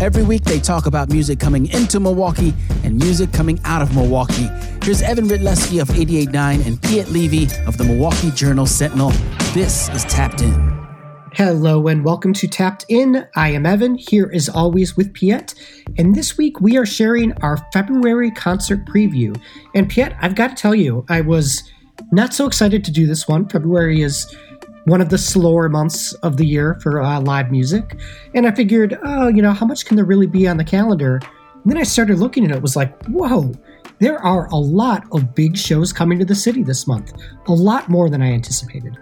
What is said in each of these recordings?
Every week they talk about music coming into Milwaukee and music coming out of Milwaukee. Here's Evan Rytlewski of 88.9 and Piet Levy of the Milwaukee Journal Sentinel. This is Tapped In. Hello and welcome to Tapped In. I am Evan, here as always with Piet, and this week we are sharing our February concert preview. And Piet, I've got to tell you, I was not so excited to do this one. February is one of the slower months of the year for uh, live music. And I figured, oh, you know, how much can there really be on the calendar? And then I started looking and it was like, whoa, there are a lot of big shows coming to the city this month. A lot more than I anticipated.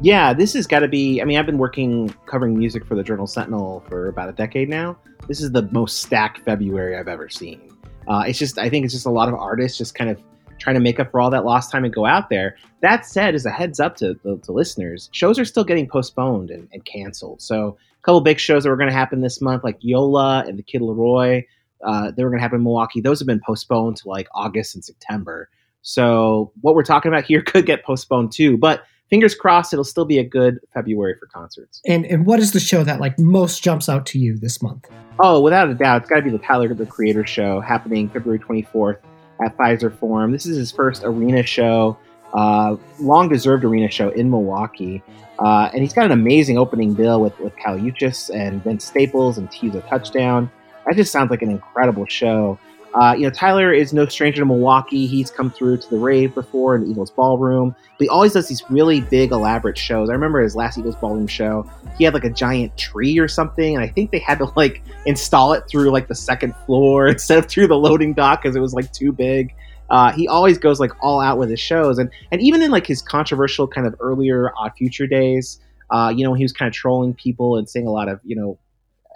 Yeah, this has got to be. I mean, I've been working covering music for the Journal Sentinel for about a decade now. This is the most stacked February I've ever seen. Uh, it's just, I think it's just a lot of artists just kind of trying to make up for all that lost time and go out there. That said, as a heads up to, to, to listeners, shows are still getting postponed and, and canceled. So a couple big shows that were going to happen this month, like Yola and the Kid LAROI, uh, they were going to happen in Milwaukee. Those have been postponed to like August and September. So what we're talking about here could get postponed too. But fingers crossed, it'll still be a good February for concerts. And and what is the show that like most jumps out to you this month? Oh, without a doubt, it's got to be the Tyler the Creator show happening February 24th at Fiserv Forum. This is his first arena show, uh, long deserved arena show in Milwaukee. Uh, and he's got an amazing opening bill with, with Kali Uchis and Vince Staples and Teezo Touchdown. That just sounds like an incredible show. Uh, you know, Tyler is no stranger to Milwaukee. He's come through to the rave before in the Eagles Ballroom, but he always does these really big, elaborate shows. I remember his last Eagles Ballroom show, he had like a giant tree or something, and I think they had to like install it through like the second floor instead of through the loading dock because it was like too big. Uh, he always goes like all out with his shows, and and even in like his controversial kind of earlier Odd Future days, uh, you know, when he was kind of trolling people and saying a lot of you know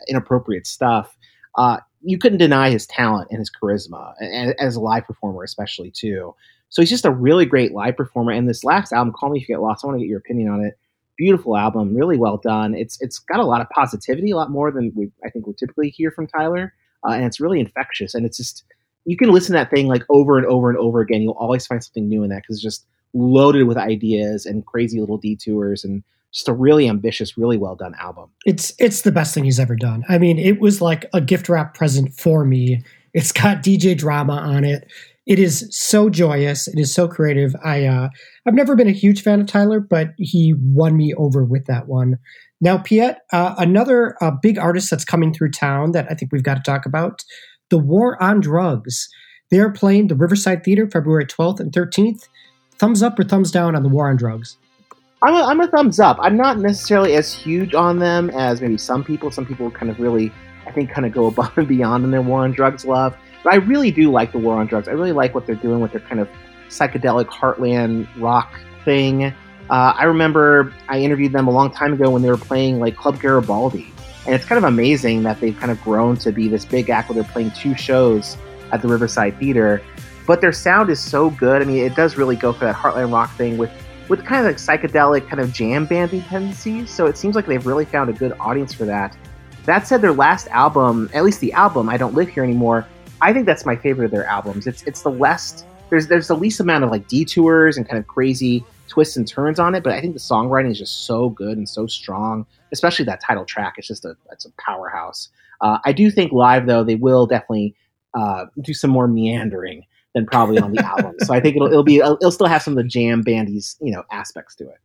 inappropriate stuff. Uh, you couldn't deny his talent and his charisma and, as a live performer, especially too. So he's just a really great live performer. And this last album, Call Me If You Get Lost, I want to get your opinion on it. Beautiful album, really well done. It's it's got a lot of positivity, a lot more than we I think we typically hear from Tyler, uh, and it's really infectious. And it's just you can listen to that thing like over and over and over again. You'll always find something new in that because it's just loaded with ideas and crazy little detours and just a really ambitious, really well done album. It's it's the best thing he's ever done. I mean, it was like a gift wrap present for me. It's got DJ drama on it. It is so joyous. It is so creative. I uh, I've never been a huge fan of Tyler, but he won me over with that one. Now, Piet, uh, another uh, big artist that's coming through town that I think we've got to talk about, the War on Drugs. They are playing the Riverside Theater February 12th and 13th. Thumbs up or thumbs down on the War on Drugs? I'm a, I'm a thumbs up. I'm not necessarily as huge on them as maybe some people. Some people kind of really, I think, kind of go above and beyond in their war on drugs love. But I really do like the war on drugs. I really like what they're doing with their kind of psychedelic heartland rock thing. Uh, I remember I interviewed them a long time ago when they were playing like Club Garibaldi. And it's kind of amazing that they've kind of grown to be this big act where they're playing two shows at the Riverside Theater. But their sound is so good. I mean, it does really go for that heartland rock thing with with kind of like psychedelic kind of jam bandy tendencies. So it seems like they've really found a good audience for that. That said, their last album, at least the album, I Don't Live Here Anymore, I think that's my favorite of their albums. It's it's the less there's there's the least amount of like detours and kind of crazy twists and turns on it, but I think the songwriting is just so good and so strong, especially that title track. It's just a it's a powerhouse. Uh, I do think live though they will definitely uh, do some more meandering than probably on the album. So I think it'll it'll be it'll still have some of the jam bandies you know aspects to it.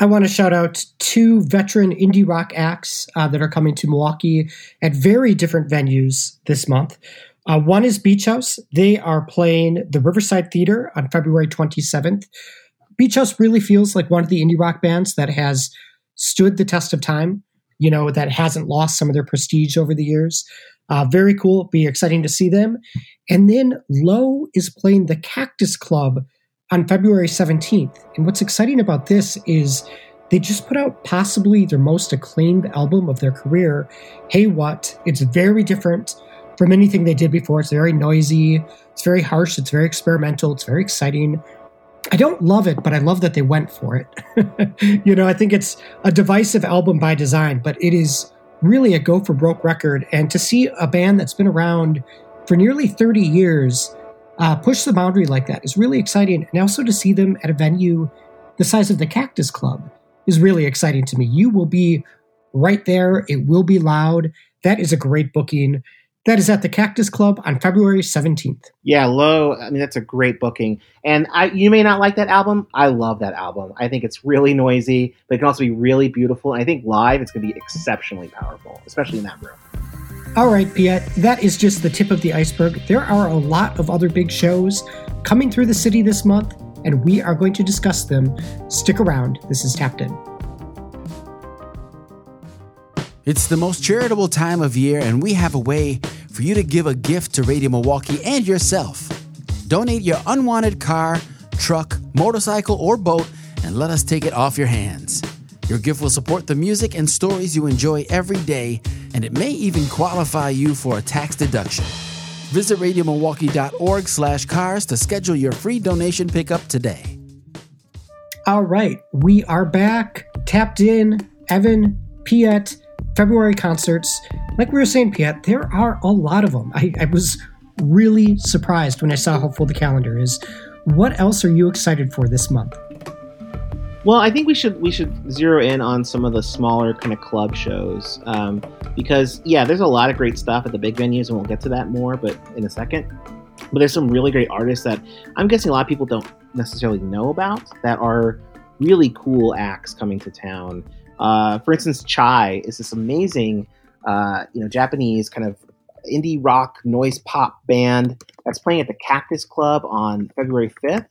I want to shout out two veteran indie rock acts uh, that are coming to Milwaukee at very different venues this month. Uh, one is Beach House. They are playing the Riverside Theater on February 27th. Beach House really feels like one of the indie rock bands that has stood the test of time, you know, that hasn't lost some of their prestige over the years. Uh, very cool. Be exciting to see them. And then Low is playing the Cactus Club on February 17th. And what's exciting about this is they just put out possibly their most acclaimed album of their career, Hey What. It's very different from anything they did before. It's very noisy, it's very harsh, it's very experimental, it's very exciting. I don't love it, but I love that they went for it. you know, I think it's a divisive album by design, but it is really a go for broke record. And to see a band that's been around for nearly 30 years uh, push the boundary like that is really exciting. And also to see them at a venue the size of the Cactus Club is really exciting to me. You will be right there, it will be loud. That is a great booking. That is at the Cactus Club on February 17th. Yeah, low. I mean, that's a great booking. And I, you may not like that album. I love that album. I think it's really noisy, but it can also be really beautiful. And I think live, it's going to be exceptionally powerful, especially in that room. All right, Piet, that is just the tip of the iceberg. There are a lot of other big shows coming through the city this month, and we are going to discuss them. Stick around. This is Tapped In. It's the most charitable time of year, and we have a way for you to give a gift to Radio Milwaukee and yourself. Donate your unwanted car, truck, motorcycle, or boat, and let us take it off your hands. Your gift will support the music and stories you enjoy every day, and it may even qualify you for a tax deduction. Visit radiomilwaukee.org slash cars to schedule your free donation pickup today. All right, we are back, tapped in, Evan, Piet, February concerts. Like we were saying, Piet, there are a lot of them. I, I was really surprised when I saw how full the calendar is. What else are you excited for this month? Well, I think we should we should zero in on some of the smaller kind of club shows um, because yeah, there's a lot of great stuff at the big venues, and we'll get to that more, but in a second. But there's some really great artists that I'm guessing a lot of people don't necessarily know about that are really cool acts coming to town. Uh, for instance, Chai is this amazing, uh, you know, Japanese kind of indie rock noise pop band that's playing at the Cactus Club on February 5th.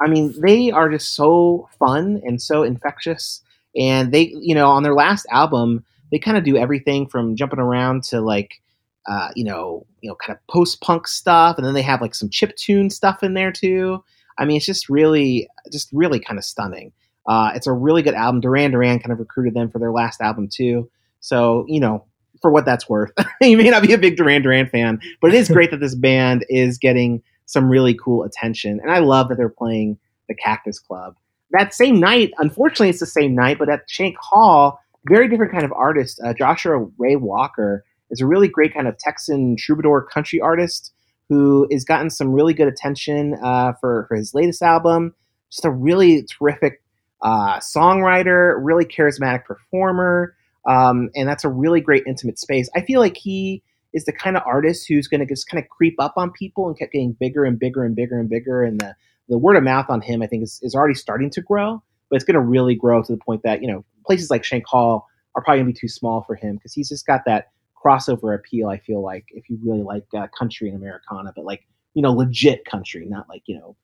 I mean, they are just so fun and so infectious. And they, you know, on their last album, they kind of do everything from jumping around to like, uh, you know, you know, kind of post punk stuff, and then they have like some chip tune stuff in there too. I mean, it's just really, just really kind of stunning. Uh, it's a really good album. Duran Duran kind of recruited them for their last album too. So you know, for what that's worth, you may not be a big Duran Duran fan, but it is great that this band is getting some really cool attention, and I love that they're playing the Cactus Club. That same night, unfortunately, it's the same night, but at Shank Hall, very different kind of artist. Uh, Joshua Ray Walker is a really great kind of Texan troubadour country artist who has gotten some really good attention uh, for, for his latest album. Just a really terrific uh, songwriter, really charismatic performer, um, and that's a really great intimate space. I feel like he is the kind of artist who's going to just kind of creep up on people and kept getting bigger and bigger and bigger and bigger. And the, the word of mouth on him, I think, is, is already starting to grow, but it's going to really grow to the point that, you know, places like Shank Hall are probably going to be too small for him because he's just got that crossover appeal, I feel like, if you really like uh, country and Americana, but like, you know, legit country, not like, you know,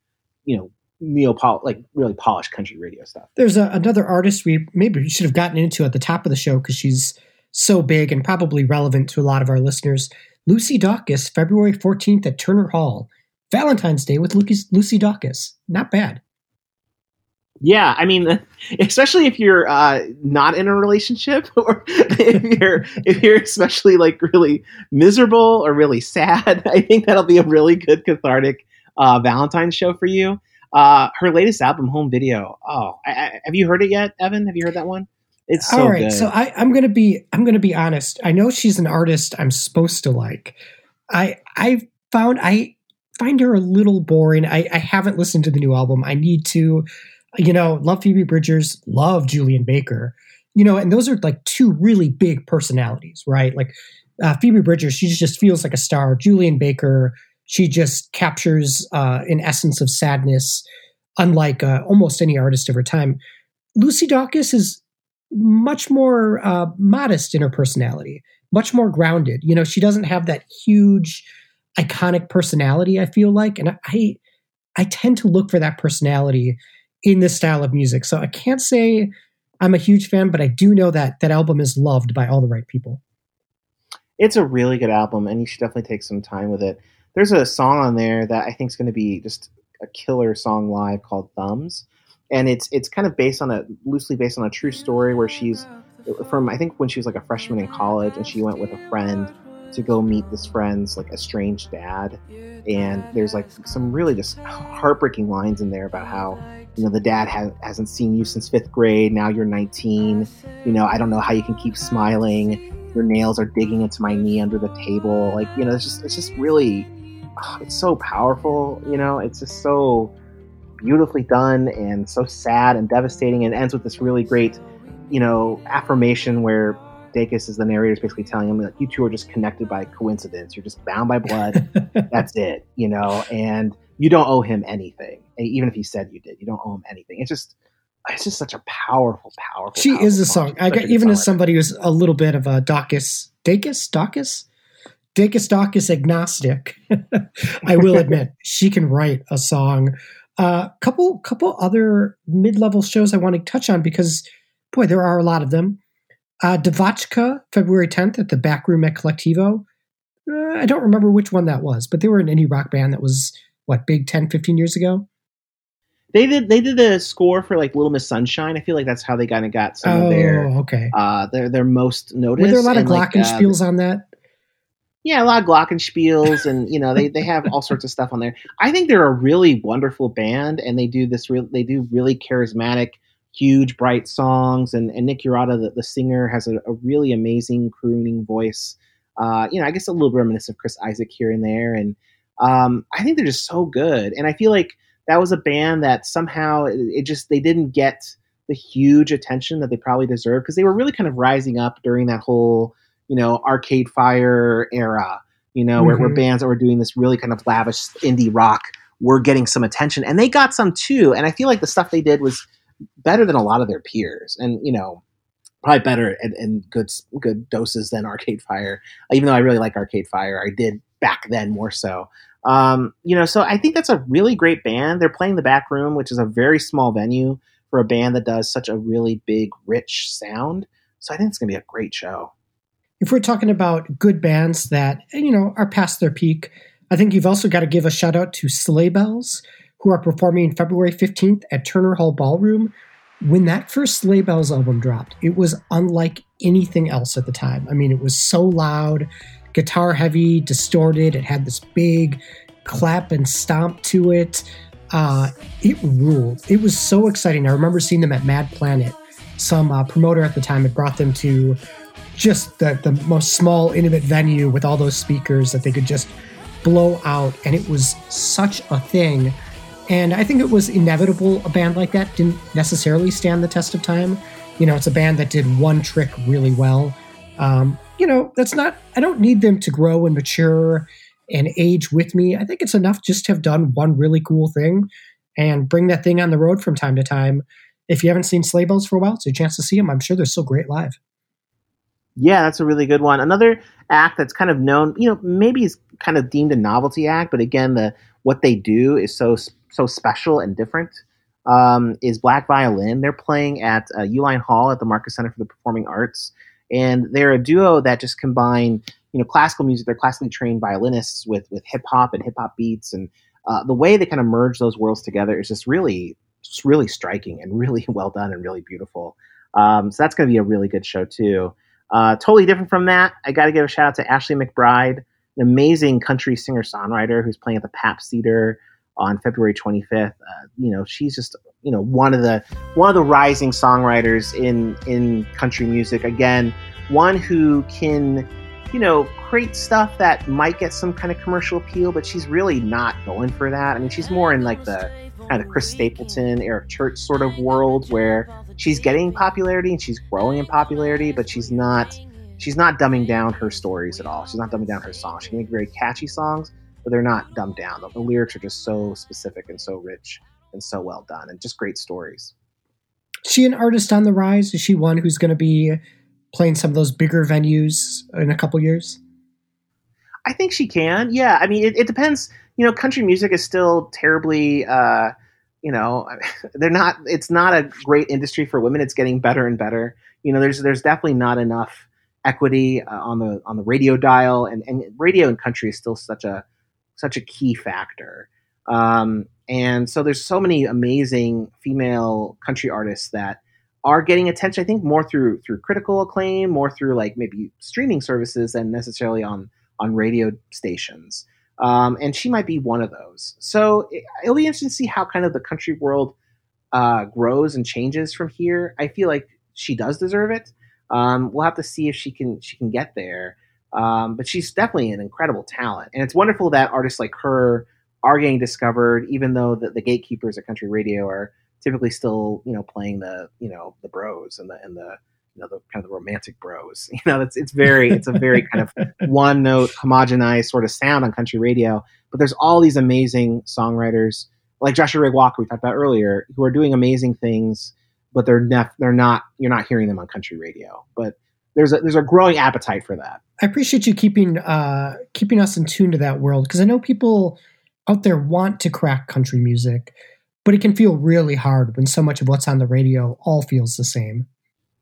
you know, neo like really polished country radio stuff. There's a, another artist we maybe should have gotten into at the top of the show because she's so big and probably relevant to a lot of our listeners. Lucy Dacus, February 14th at Turner Hall. Valentine's Day with Lucy Dacus. Not bad. Yeah, I mean, especially if you're uh, not in a relationship, or if you're if you're especially like really miserable or really sad, I think that'll be a really good cathartic uh, Valentine's show for you. Uh, her latest album, Home Video. Oh, I, I, have you heard it yet, Evan? Have you heard that one? It's so all right. Good. So I, I'm gonna be I'm gonna be honest. I know she's an artist I'm supposed to like. I I found I find her a little boring. I, I haven't listened to the new album. I need to. You know, love Phoebe Bridgers, love Julien Baker. You know, and those are like two really big personalities, right? Like uh, Phoebe Bridgers, she just feels like a star. Julien Baker, she just captures uh, an essence of sadness, unlike uh, almost any artist of her time. Lucy Dacus is much more uh, modest in her personality, much more grounded. You know, she doesn't have that huge, iconic personality. I feel like, and I, I tend to look for that personality in this style of music. So I can't say I'm a huge fan, but I do know that that album is loved by all the right people. It's a really good album, and you should definitely take some time with it there's a song on there that I think is going to be just a killer song live called Thumbs, and it's it's kind of based on a loosely based on a true story where she's from I think when she was like a freshman in college and she went with a friend to go meet this friend's like estranged dad. And there's like some really just heartbreaking lines in there about how you know the dad ha- hasn't seen you since fifth grade. Now you're 19 you know i don't know how you can keep smiling. Your nails are digging into my knee under the table. Like you know it's just it's just really oh, it's so powerful. You know, it's just so beautifully done and so sad and devastating, and ends with this really great, you know, affirmation where Dacus is the narrator is basically telling him like you two are just connected by coincidence. You're just bound by blood. That's it, you know. And you don't owe him anything, even if he said you did. You don't owe him anything. It's just it's just such a powerful, powerful. She powerful is a song. I got, even as somebody who's a little bit of a Dacus, Dacus, Dacus, Dacus, Dacus agnostic. I will admit she can write a song. A uh, couple, couple other mid-level shows I want to touch on because, boy, there are a lot of them. Uh, February 10th at the back room at Colectivo. Uh, I don't remember which one that was, but they were an indie rock band that was, what, big 10, 15 years ago? They did they did the score for like Little Miss Sunshine. I feel like that's how they kind of got some oh, of their okay. uh their their most noticed. Were there a lot of glockenspiels like, uh, on that? Yeah, a lot of glockenspiels, and you know they they have all sorts of stuff on there. I think they're a really wonderful band, and they do this real they do really charismatic, huge, bright songs. And and Nick Urata, the, the singer, has a, a really amazing crooning voice. Uh, you know, I guess a little reminiscent of Chris Isaak here and there, and um, I think they're just so good. And I feel like that was a band that somehow it, it just they didn't get the huge attention that they probably deserved because they were really kind of rising up during that whole you know Arcade Fire era. You know, mm-hmm. where, where mm-hmm. bands that were doing this really kind of lavish indie rock were getting some attention, and they got some too. And I feel like the stuff they did was better than a lot of their peers, and you know, probably better in, good good doses than Arcade Fire. Even though I really like Arcade Fire, I did back then more so. Um, you know, so I think that's a really great band. They're playing the back room, which is a very small venue for a band that does such a really big, rich sound. So I think it's going to be a great show. If we're talking about good bands that, you know, are past their peak, I think you've also got to give a shout out to Sleigh Bells, who are performing February 15th at Turner Hall Ballroom. When that first Sleigh Bells album dropped, it was unlike anything else at the time. I mean, it was so loud guitar heavy, distorted. It had this big clap and stomp to it. Uh, it ruled. It was so exciting. I remember seeing them at Mad Planet. Some uh, promoter at the time had brought them to just the, the most small, intimate venue with all those speakers that they could just blow out. And it was such a thing. And I think it was inevitable a band like that didn't necessarily stand the test of time. You know, it's a band that did one trick really well. Um, you know, that's not, I don't need them to grow and mature and age with me. I think it's enough just to have done one really cool thing and bring that thing on the road from time to time. If you haven't seen Sleigh Bells for a while, it's a chance to see them. I'm sure they're still great live. Yeah, that's a really good one. Another act that's kind of known, you know, maybe is kind of deemed a novelty act, but again, the what they do is so so special and different. Um, is Black Violin? They're playing at uh, Uihlein Hall at the Marcus Center for the Performing Arts and they're a duo that just combine you know classical music. They're classically trained violinists with with hip hop and hip hop beats, and uh, the way they kind of merge those worlds together is just really just really striking and really well done and really beautiful. Um, so that's going to be a really good show too. Uh, totally different from that. I got to give a shout out to Ashley McBryde, an amazing country singer songwriter who's playing at the Pabst Theater on February 25th. Uh, you know, she's just you know one of the one of the rising songwriters in in country music. Again, one who can you know create stuff that might get some kind of commercial appeal, but she's really not going for that. I mean, she's more in like the kind of Chris Stapleton, Eric Church sort of world where she's getting popularity and she's growing in popularity, but she's not she's not dumbing down her stories at all. She's not dumbing down her songs. She can make very catchy songs, but they're not dumbed down. The, the lyrics are just so specific and so rich and so well done and just great stories. Is she an artist on the rise? Is she one who's going to be playing some of those bigger venues in a couple years? I think she can. Yeah, I mean, it, it depends. You know, country music is still terribly. Uh, you know, they're not. It's not a great industry for women. It's getting better and better. You know, there's there's definitely not enough equity uh, on the on the radio dial, and and radio and country is still such a such a key factor. Um, and so there's so many amazing female country artists that are getting attention. I think more through through critical acclaim, more through like maybe streaming services than necessarily on on radio stations. Um, and she might be one of those. So it, will be interesting to see how kind of the country world uh, grows and changes from here. I feel like she does deserve it. Um, we'll have to see if she can she can get there. Um, but she's definitely an incredible talent, and it's wonderful that artists like her are getting discovered, even though the, the gatekeepers at country radio are typically still, you know, playing the, you know, the bros and the and the you know the kind of the romantic bros. You know, it's it's very it's a very kind of one note homogenized sort of sound on country radio. But there's all these amazing songwriters like Joshua Ray Walker we talked about earlier who are doing amazing things, but they're nef- they're not you're not hearing them on country radio. But there's a there's a growing appetite for that. I appreciate you keeping uh, keeping us in tune to that world because I know people out there want to crack country music, but it can feel really hard when so much of what's on the radio all feels the same.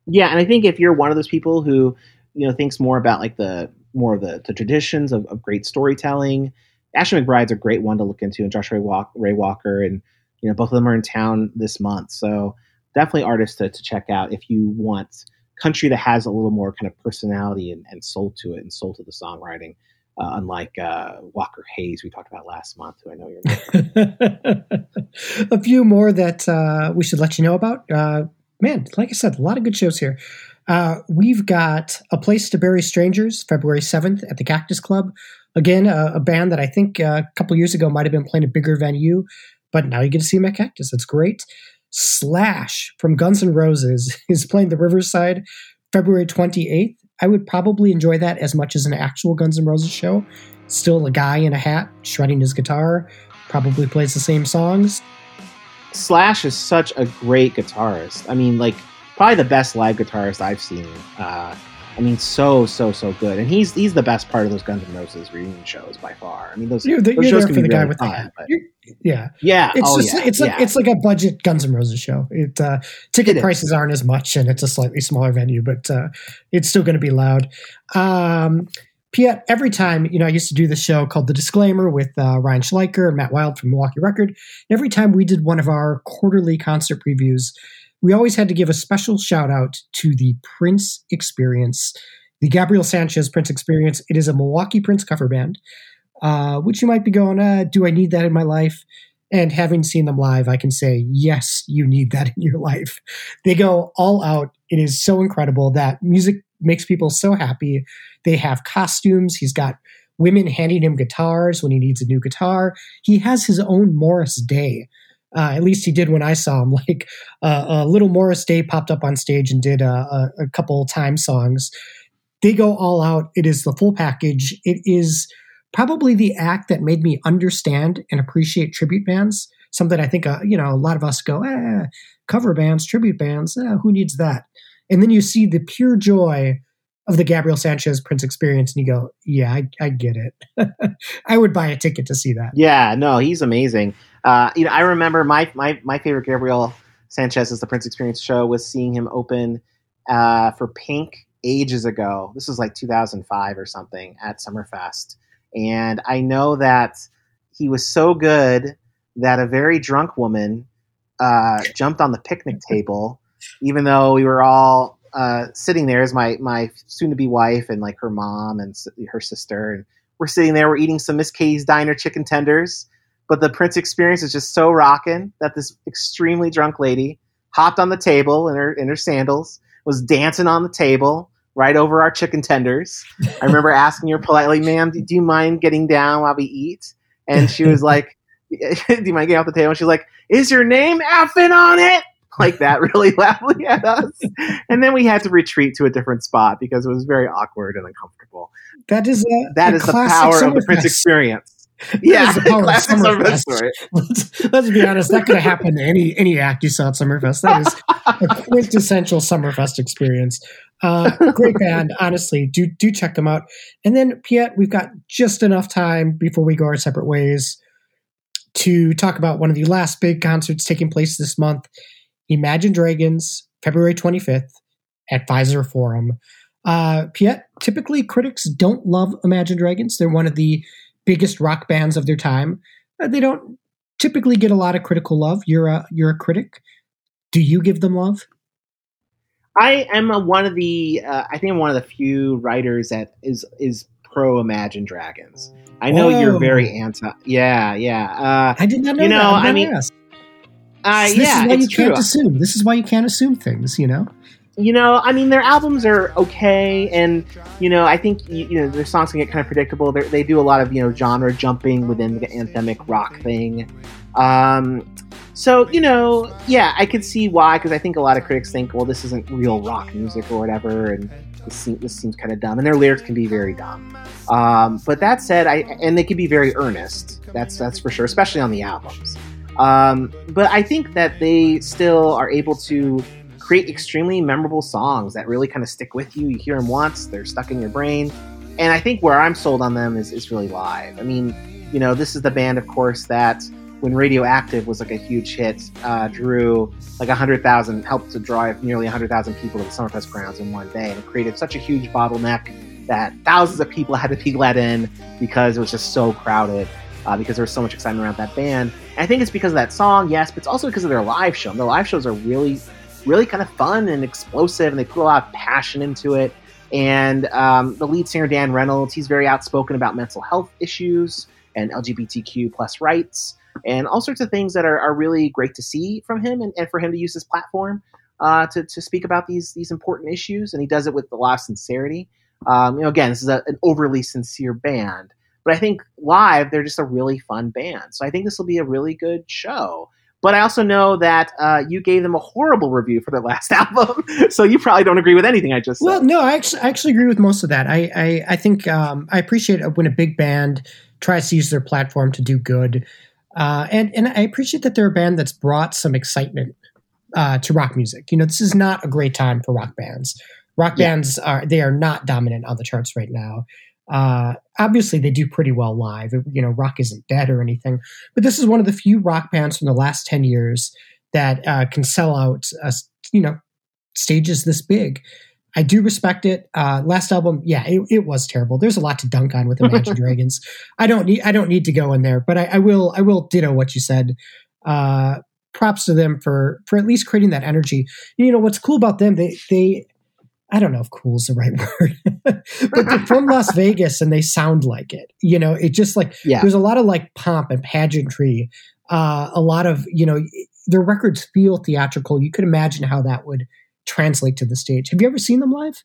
Yeah, and I think if you're one of those people who you know thinks more about like the more of the, the traditions of, of great storytelling, Ashley McBryde's a great one to look into, and Josh Ray, Walk, Ray Walker, and you know both of them are in town this month, so definitely artists to, to check out if you want country that has a little more kind of personality and, and soul to it and soul to the songwriting. Uh, unlike uh, Walker Hayes, we talked about last month, who I know you're. a few more that uh, we should let you know about. Man, like I said, a lot of good shows here. Uh, we've got A Place to Bury Strangers, February 7th at the Cactus Club. Again, a band that I think uh, a couple years ago might have been playing a bigger venue, but now you get to see them at Cactus. That's great. Slash from Guns N' Roses is playing the Riverside February 28th. I would probably enjoy that as much as an actual Guns N' Roses show. Still a guy in a hat shredding his guitar, probably plays the same songs. Slash is such a great guitarist. I mean, like, probably the best live guitarist I've seen. Uh, I mean, so so so good, and he's he's the best part of those Guns N' Roses reunion shows by far. I mean, those, you're, the, those shows can be the guy with fun, the yeah, yeah, it's oh, just yeah, it's yeah. like it's like a budget Guns N' Roses show. It uh, ticket It prices aren't as much, and it's a slightly smaller venue, but uh, it's still going to be loud. Um, Piet, every time, you know, I used to do the show called The Disclaimer with uh, Ryan Schleicher and Matt Wild from Milwaukee Record. Every time we did one of our quarterly concert previews, we always had to give a special shout out to the Prince Experience, the Gabriel Sanchez Prince Experience. It is a Milwaukee Prince cover band, uh, which you might be going, uh, do I need that in my life? And having seen them live, I can say, yes, you need that in your life. They go all out. It is so incredible that music makes people so happy. They have costumes. He's got women handing him guitars when he needs a new guitar. He has his own Morris Day. Uh, at least he did when I saw him. Like uh, a little Morris Day popped up on stage and did a, a, a couple time songs. They go all out. It is the full package. It is probably the act that made me understand and appreciate tribute bands. Something I think uh, you know a lot of us go, eh, cover bands, tribute bands. Eh, who needs that? And then you see the pure joy of the Gabriel Sanchez Prince experience, and you go, "Yeah, I, I get it. I would buy a ticket to see that." Yeah, no, he's amazing. Uh, you know, I remember my my my favorite Gabriel Sanchez as the Prince Experience show was seeing him open uh, for Pink ages ago. This was like 2005 or something at Summerfest, and I know that he was so good that a very drunk woman uh, jumped on the picnic table even though we were all uh, sitting there as my my soon to be wife and like her mom and her sister and we're sitting there we're eating some Miss Kay's diner chicken tenders but the Prince experience is just so rocking that this extremely drunk lady hopped on the table in her in her sandals was dancing on the table right over our chicken tenders. I remember asking her politely ma'am do do you mind getting down while we eat? And she was like do you mind getting off the table? And she's like is your name effing on it like that really loudly at us. And then we had to retreat to a different spot because it was very awkward and uncomfortable. That is a, That a is the power of the. Prince experience. Yeah, is the power of Summerfest Summerfest. Let's, let's be honest, that could have happened to any any act you saw at Summerfest. That is a quintessential Summerfest experience. Uh, great band, honestly. Do do check them out. And then, Piet, we've got just enough time before we go our separate ways to talk about one of the last big concerts taking place this month. Imagine Dragons, February 25th at Fiserv Forum. Uh, Piet, typically critics don't love Imagine Dragons. They're one of the biggest rock bands of their time. Uh, they don't typically get a lot of critical love. You're a you're a critic. Do you give them love? I am a, one of the. Uh, I think I'm one of the few writers that is is pro Imagine Dragons. I know Whoa. you're very anti. Yeah, yeah. Uh, I did not know You know, that. I mean, asked. Uh, uh, this yeah, is why you true. can't assume. This is why you can't assume things. You know. you know, I mean, their albums are okay, and you know, I think you, you know their songs can get kind of predictable. They're, they do a lot of you know genre jumping within the anthemic rock thing. Um, So you know, yeah, I could see why because I think a lot of critics think, well, this isn't real rock music or whatever, and this seems, this seems kind of dumb, and their lyrics can be very dumb. Um, but that said, I and they can be very earnest. That's that's for sure, especially on the albums. Um, but I think that they still are able to create extremely memorable songs that really kind of stick with you. You hear them once, they're stuck in your brain. And I think where I'm sold on them is, is really live. I mean, you know, this is the band, of course, that when Radioactive was like a huge hit, uh, drew like 100,000, helped to drive nearly 100,000 people to the Summerfest grounds in one day. And it created such a huge bottleneck that thousands of people had to be let in because it was just so crowded. Uh, because there was so much excitement around that band. And I think it's because of that song, yes, but it's also because of their live show. And their live shows are really, really kind of fun and explosive, and they put a lot of passion into it. And um, the lead singer Dan Reynolds, he's very outspoken about mental health issues and LGBTQ plus rights and all sorts of things that are, are really great to see from him and, and for him to use his platform uh, to, to speak about these these important issues. And he does it with a lot of sincerity. Um, you know, again, this is a, an overly sincere band, but I think live they're just a really fun band. So I think this will be a really good show. But I also know that uh, you gave them a horrible review for their last album, so you probably don't agree with anything I just said. Well, no, I actually, I actually agree with most of that. I I, I think um, I appreciate when a big band tries to use their platform to do good, uh, and and I appreciate that they're a band that's brought some excitement uh, to rock music. You know, this is not a great time for rock bands. Rock yeah. bands are they are not dominant on the charts right now. Uh, obviously, they do pretty well live. You know, rock isn't dead or anything, but this is one of the few rock bands from the last ten years that uh, can sell out, uh, you know, stages this big. I do respect it. Uh, last album, yeah, it, it, was terrible. There's a lot to dunk on with Imagine Dragons. I don't need I don't need to go in there, but I, I will I will ditto what you said. Uh, props to them for for at least creating that energy. You know what's cool about them? They they I don't know if cool is the right word, but they're from Las Vegas and they sound like it. You know, it just like yeah. there's a lot of like pomp and pageantry. Uh, a lot of you know their records feel theatrical. You could imagine how that would translate to the stage. Have you ever seen them live?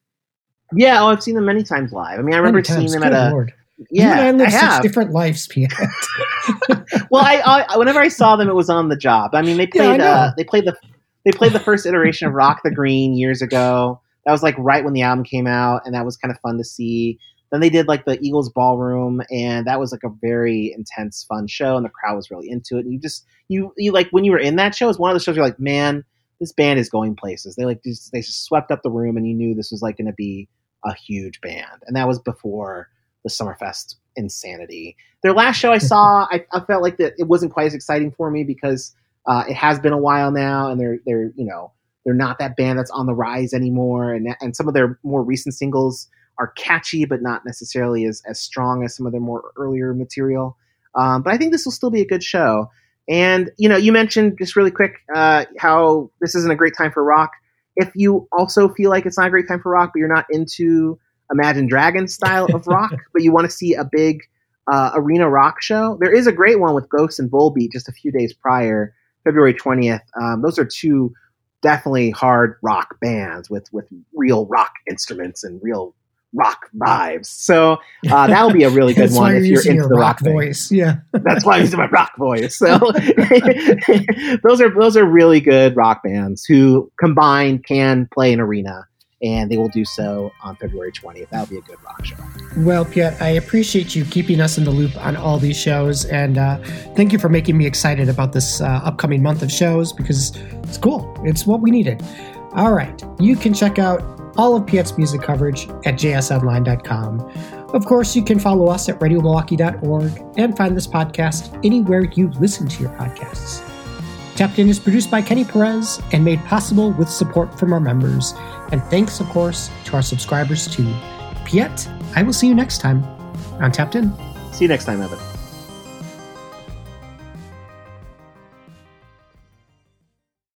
Yeah, oh, I've seen them many times live. I mean, I remember seeing them Good at a. Yeah, you and I live I such different lives, Piet. well, I, I, whenever I saw them, it was on the job. I mean, they played yeah, uh, they played the they played the first iteration of Rock the Green years ago that was like right when the album came out, and that was kind of fun to see. Then they did like the Eagles Ballroom, and that was like a very intense, fun show, and the crowd was really into it. And you just you you like when you were in that show, it's one of the shows you're like, man, this band is going places. They like just, they just swept up the room, and you knew this was like going to be a huge band, and that was before the Summerfest insanity. Their last show I saw, I, I felt like that it wasn't quite as exciting for me because uh, it has been a while now, and they're they're you know they're not that band that's on the rise anymore, and and some of their more recent singles are catchy, but not necessarily as as strong as some of their more earlier material. Um, but I think this will still be a good show. And you know, you mentioned just really quick uh, how this isn't a great time for rock. If you also feel like it's not a great time for rock, but you're not into Imagine Dragons style of rock, but you want to see a big uh, arena rock show, there is a great one with Ghost and Volbeat just a few days prior, February 20th. Um, those are two definitely hard rock bands with with real rock instruments and real rock vibes. So uh, that'll be a really good one if you're into the rock, rock voice. Yeah, that's why I'm using my rock voice. So those are those are really good rock bands who combined can play an arena. And they will do so on February 20th. That'll be a good rock show. Well, Piet, I appreciate you keeping us in the loop on all these shows. And uh, thank you for making me excited about this uh, upcoming month of shows because it's cool. It's what we needed. All right. You can check out all of Piet's music coverage at jsonline.com. Of course, you can follow us at radiomilwaukee.org and find this podcast anywhere you listen to your podcasts. Tapped In is produced by Kenny Perez and made possible with support from our members. And thanks, of course, to our subscribers too. Piet, I will see you next time on Tapped In. See you next time, Evan.